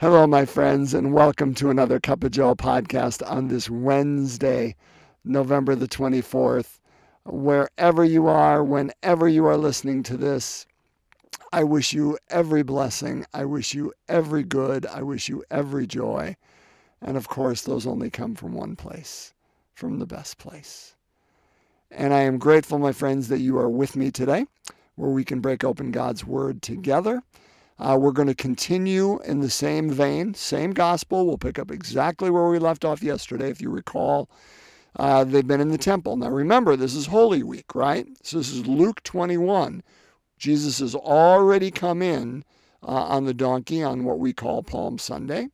Hello, my friends, and welcome to another Cup of Joe podcast on this Wednesday, November the 24th. Wherever you are, whenever you are listening to this, I wish you every blessing. I wish you every good. I wish you every joy. And of course, those only come from one place, from the best place. And I am grateful, my friends, that you are with me today, where we can break open God's Word together. Uh, we're going to continue in the same vein, same gospel. We'll pick up exactly where we left off yesterday. If you recall, uh, they've been in the temple. Now remember, this is Holy Week, right? So this is Luke 21. Jesus has already come in uh, on the donkey on what we call Palm Sunday.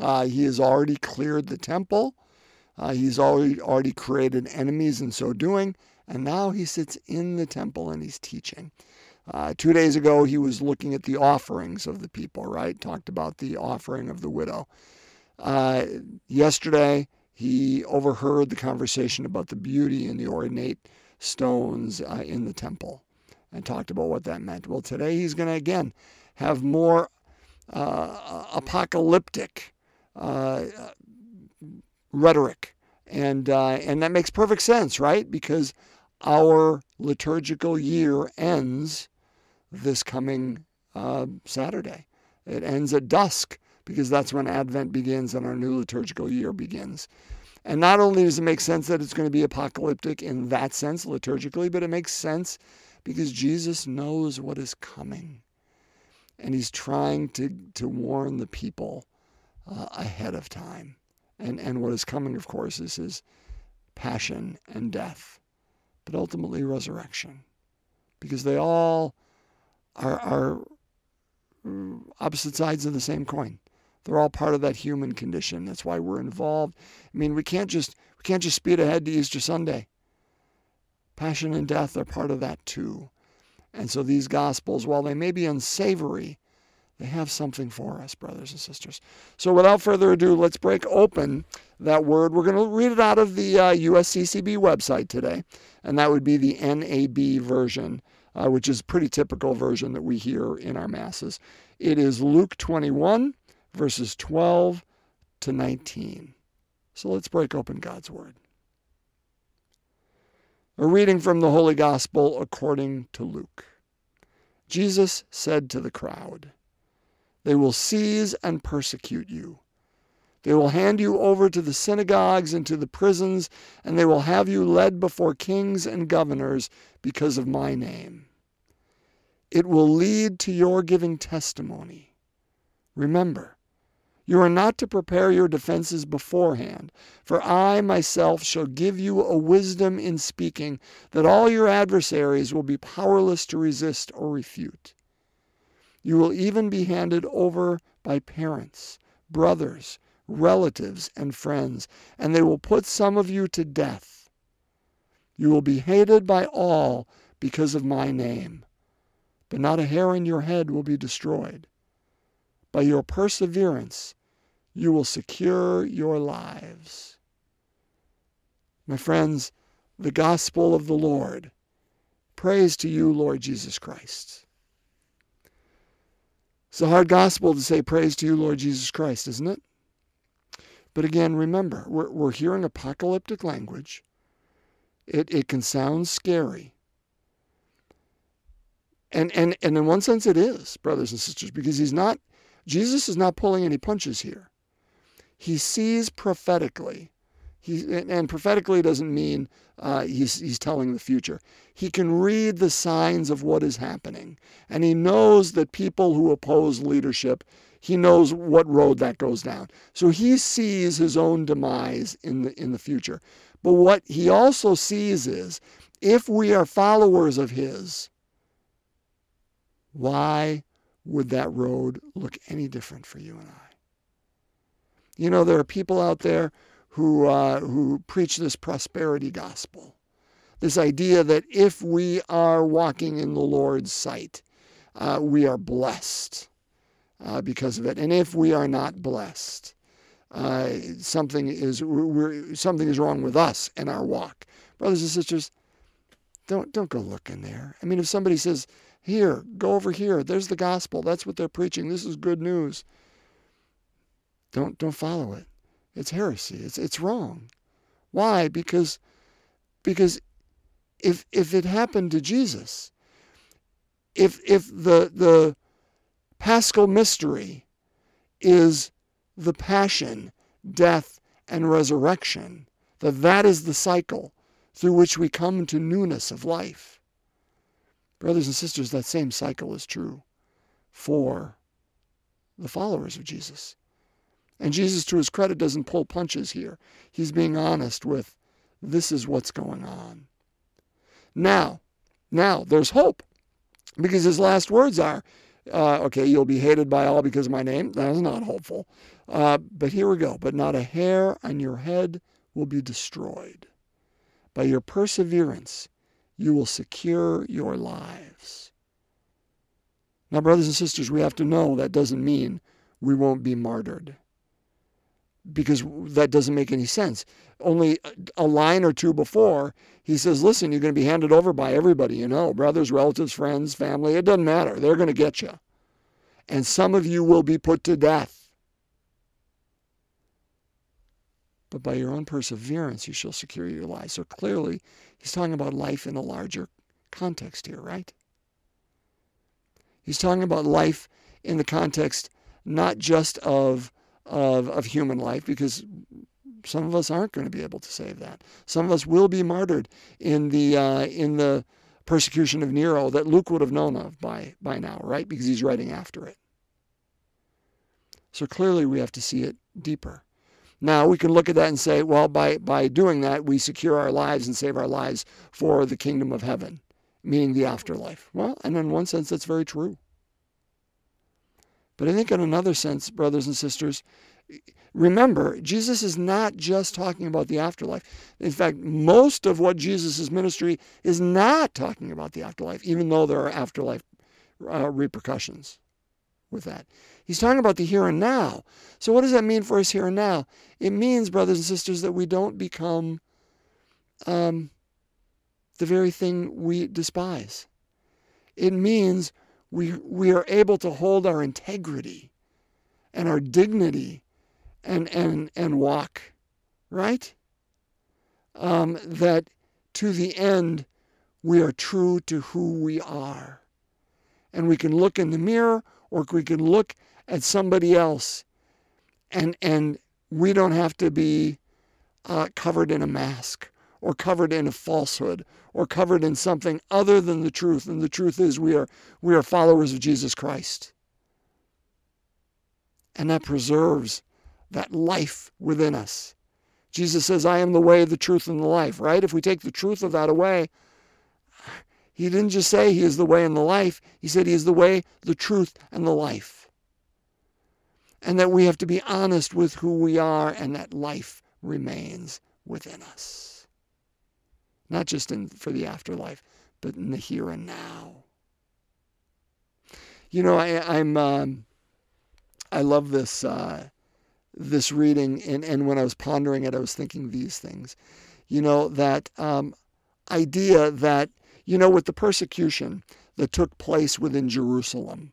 Uh, he has already cleared the temple. Uh, he's already already created enemies in so doing, and now he sits in the temple and he's teaching. Uh, two days ago, he was looking at the offerings of the people, right? Talked about the offering of the widow. Uh, yesterday, he overheard the conversation about the beauty and the ornate stones uh, in the temple and talked about what that meant. Well, today he's going to again have more uh, apocalyptic uh, rhetoric. And, uh, and that makes perfect sense, right? Because our liturgical year ends this coming uh, Saturday. It ends at dusk because that's when Advent begins and our new liturgical year begins. And not only does it make sense that it's going to be apocalyptic in that sense liturgically, but it makes sense because Jesus knows what is coming. And he's trying to, to warn the people uh, ahead of time. And, and what is coming, of course, is his passion and death, but ultimately resurrection. Because they all are, are opposite sides of the same coin. They're all part of that human condition. That's why we're involved. I mean, we can't just we can't just speed ahead to Easter Sunday. Passion and death are part of that too. And so these gospels, while they may be unsavory, they have something for us, brothers and sisters. So without further ado, let's break open that word. We're going to read it out of the uh, USCCB website today, and that would be the NAB version uh, which is a pretty typical version that we hear in our masses. It is Luke 21, verses 12 to 19. So let's break open God's Word. A reading from the Holy Gospel according to Luke. Jesus said to the crowd, They will seize and persecute you. They will hand you over to the synagogues and to the prisons, and they will have you led before kings and governors because of my name. It will lead to your giving testimony. Remember, you are not to prepare your defenses beforehand, for I myself shall give you a wisdom in speaking that all your adversaries will be powerless to resist or refute. You will even be handed over by parents, brothers, relatives, and friends, and they will put some of you to death. You will be hated by all because of my name but not a hair in your head will be destroyed. By your perseverance, you will secure your lives. My friends, the gospel of the Lord. Praise to you, Lord Jesus Christ. It's a hard gospel to say praise to you, Lord Jesus Christ, isn't it? But again, remember, we're, we're hearing apocalyptic language. It, it can sound scary. And, and, and in one sense, it is, brothers and sisters, because he's not, Jesus is not pulling any punches here. He sees prophetically. He, and prophetically doesn't mean uh, he's, he's telling the future. He can read the signs of what is happening. And he knows that people who oppose leadership, he knows what road that goes down. So he sees his own demise in the, in the future. But what he also sees is if we are followers of his, why would that road look any different for you and I? You know, there are people out there who, uh, who preach this prosperity gospel, this idea that if we are walking in the Lord's sight, uh, we are blessed uh, because of it. And if we are not blessed, uh, something is something is wrong with us in our walk, brothers and sisters. Don't don't go looking there. I mean, if somebody says here, go over here. There's the gospel. That's what they're preaching. This is good news. Don't don't follow it. It's heresy. It's it's wrong. Why? Because because if if it happened to Jesus, if if the the paschal mystery is the passion, death, and resurrection, that that is the cycle through which we come to newness of life. Brothers and sisters, that same cycle is true for the followers of Jesus. And Jesus, to his credit, doesn't pull punches here. He's being honest with this is what's going on. Now, now there's hope because his last words are, uh, okay, you'll be hated by all because of my name. That is not hopeful. Uh, but here we go. But not a hair on your head will be destroyed. By your perseverance, you will secure your lives. Now, brothers and sisters, we have to know that doesn't mean we won't be martyred because that doesn't make any sense. Only a line or two before, he says, Listen, you're going to be handed over by everybody you know brothers, relatives, friends, family. It doesn't matter. They're going to get you. And some of you will be put to death. But by your own perseverance, you shall secure your lives. So clearly, he's talking about life in a larger context here, right? He's talking about life in the context not just of of, of human life because some of us aren't going to be able to save that. Some of us will be martyred in the uh, in the persecution of Nero that Luke would have known of by by now, right? Because he's writing after it. So clearly we have to see it deeper. Now we can look at that and say, well, by by doing that, we secure our lives and save our lives for the kingdom of heaven, meaning the afterlife. Well, and in one sense that's very true. But I think in another sense, brothers and sisters, remember, Jesus is not just talking about the afterlife. In fact, most of what Jesus' ministry is not talking about the afterlife, even though there are afterlife uh, repercussions with that. He's talking about the here and now. So, what does that mean for us here and now? It means, brothers and sisters, that we don't become um, the very thing we despise. It means we, we are able to hold our integrity and our dignity and, and, and walk, right? Um, that to the end, we are true to who we are. And we can look in the mirror or we can look at somebody else and, and we don't have to be uh, covered in a mask or covered in a falsehood or covered in something other than the truth. And the truth is we are, we are followers of Jesus Christ. And that preserves that life within us. Jesus says, I am the way, the truth, and the life, right? If we take the truth of that away, he didn't just say he is the way and the life, he said he is the way, the truth, and the life. And that we have to be honest with who we are, and that life remains within us not just in, for the afterlife, but in the here and now. You know, I, am um, I love this uh, this reading, and and when I was pondering it, I was thinking these things. You know that um, idea that you know with the persecution that took place within Jerusalem,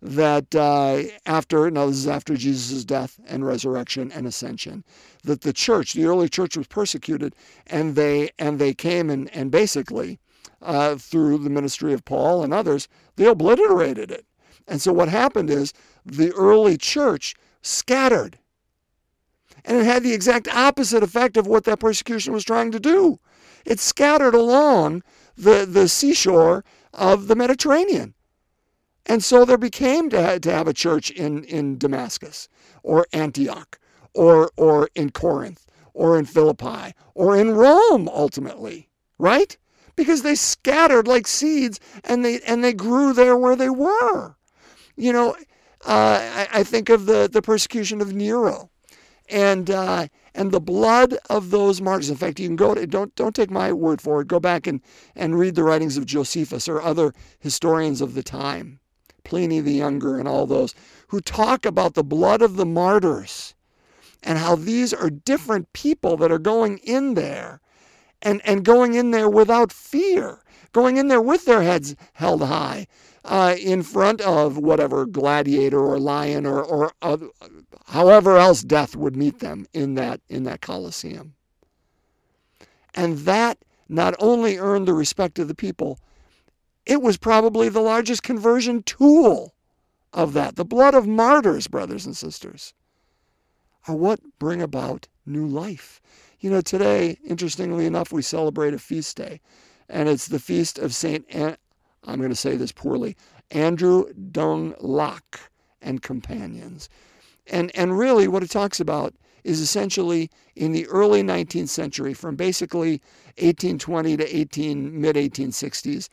that uh, after, now this is after Jesus' death and resurrection and ascension, that the church, the early church was persecuted and they, and they came and, and basically, uh, through the ministry of Paul and others, they obliterated it. And so what happened is the early church scattered. And it had the exact opposite effect of what that persecution was trying to do. It scattered along the, the seashore of the Mediterranean. And so there became to have, to have a church in, in Damascus or Antioch or, or in Corinth or in Philippi or in Rome ultimately, right? Because they scattered like seeds and they, and they grew there where they were. You know, uh, I, I, think of the, the persecution of Nero and, uh, and the blood of those martyrs. In fact, you can go to, don't, don't take my word for it. Go back and, and read the writings of Josephus or other historians of the time Pliny the Younger, and all those, who talk about the blood of the martyrs and how these are different people that are going in there and, and going in there without fear, going in there with their heads held high uh, in front of whatever gladiator or lion or, or uh, however else death would meet them in that, in that Colosseum. And that not only earned the respect of the people, it was probably the largest conversion tool of that. The blood of martyrs, brothers and sisters, are what bring about new life. You know, today, interestingly enough, we celebrate a feast day, and it's the feast of St. I'm going to say this poorly, Andrew Dung Lak and companions. And, and really, what it talks about is essentially in the early 19th century, from basically 1820 to 18 mid 1860s,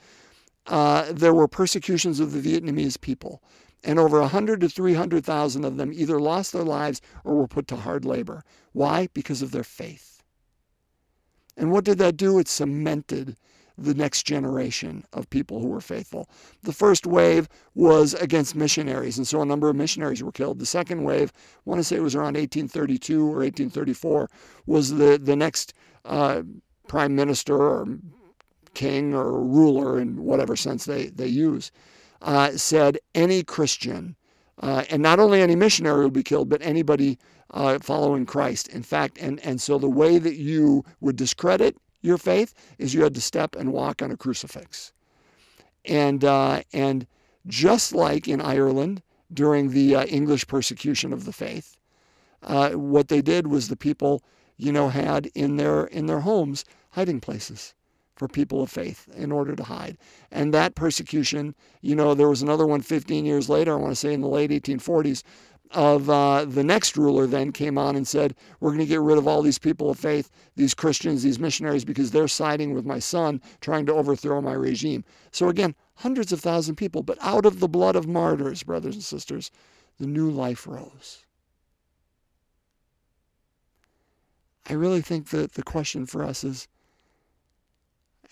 uh, there were persecutions of the Vietnamese people, and over 100 to 300,000 of them either lost their lives or were put to hard labor. Why? Because of their faith. And what did that do? It cemented the next generation of people who were faithful. The first wave was against missionaries, and so a number of missionaries were killed. The second wave, I want to say it was around 1832 or 1834, was the, the next uh, prime minister or king or ruler in whatever sense they, they use, uh, said any Christian, uh, and not only any missionary would be killed, but anybody uh, following Christ. In fact, and, and so the way that you would discredit your faith is you had to step and walk on a crucifix. And, uh, and just like in Ireland during the uh, English persecution of the faith, uh, what they did was the people, you know, had in their in their homes hiding places for people of faith in order to hide. And that persecution, you know, there was another one 15 years later, I want to say in the late 1840s, of uh, the next ruler then came on and said, We're going to get rid of all these people of faith, these Christians, these missionaries, because they're siding with my son, trying to overthrow my regime. So again, hundreds of thousand people, but out of the blood of martyrs, brothers and sisters, the new life rose. I really think that the question for us is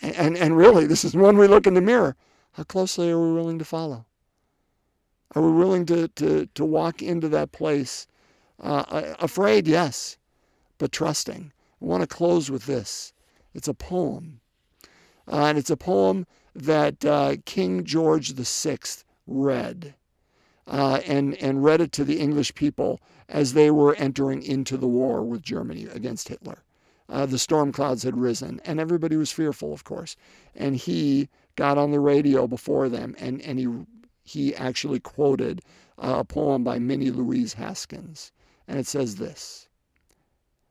and, and really, this is when we look in the mirror. How closely are we willing to follow? Are we willing to, to, to walk into that place? Uh, afraid, yes, but trusting. I want to close with this. It's a poem. Uh, and it's a poem that uh, King George VI read. Uh, and, and read it to the English people as they were entering into the war with Germany against Hitler uh, the storm clouds had risen, and everybody was fearful, of course. And he got on the radio before them, and, and he, he actually quoted a poem by Minnie Louise Haskins. And it says this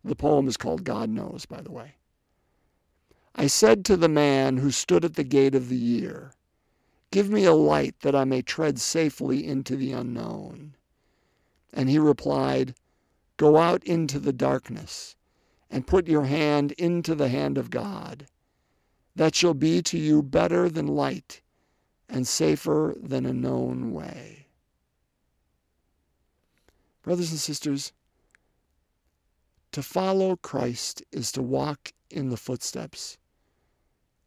The poem is called God Knows, by the way. I said to the man who stood at the gate of the year, Give me a light that I may tread safely into the unknown. And he replied, Go out into the darkness and put your hand into the hand of God. That shall be to you better than light and safer than a known way. Brothers and sisters, to follow Christ is to walk in the footsteps,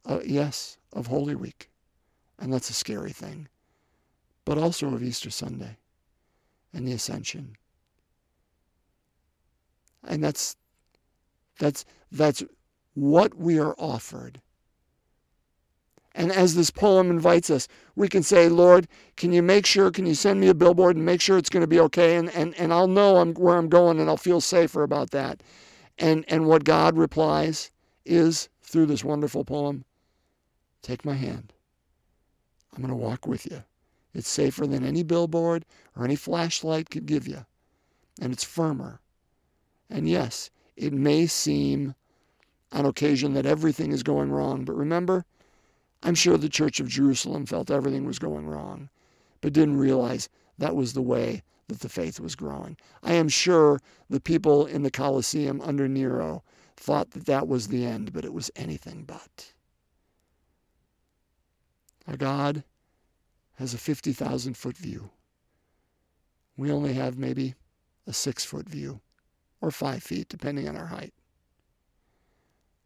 uh, yes, of Holy Week. And that's a scary thing, but also of Easter Sunday and the Ascension. And that's that's, that's what we are offered. And as this poem invites us, we can say, Lord, can you make sure, can you send me a billboard and make sure it's going to be okay? And, and, and I'll know I'm, where I'm going and I'll feel safer about that. And, and what God replies is through this wonderful poem take my hand. I'm going to walk with you. It's safer than any billboard or any flashlight could give you. And it's firmer. And yes, it may seem on occasion that everything is going wrong, but remember, I'm sure the Church of Jerusalem felt everything was going wrong, but didn't realize that was the way that the faith was growing. I am sure the people in the Colosseum under Nero thought that that was the end, but it was anything but. Our God has a 50,000 foot view. We only have maybe a six foot view or five feet, depending on our height.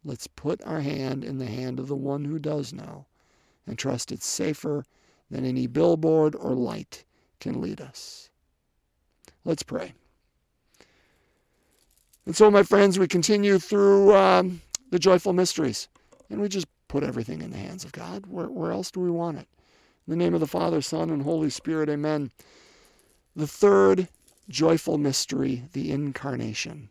Let's put our hand in the hand of the one who does know and trust it's safer than any billboard or light can lead us. Let's pray. And so, my friends, we continue through um, the joyful mysteries and we just put everything in the hands of God. Where, where else do we want it? In the name of the Father, Son, and Holy Spirit, amen. The third joyful mystery, the incarnation.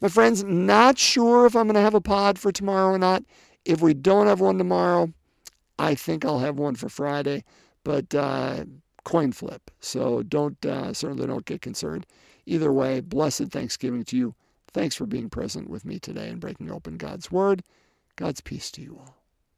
My friends, not sure if I'm going to have a pod for tomorrow or not. If we don't have one tomorrow, I think I'll have one for Friday, but uh, coin flip. So don't uh, certainly don't get concerned. Either way, blessed Thanksgiving to you. Thanks for being present with me today and breaking open God's Word. God's peace to you all.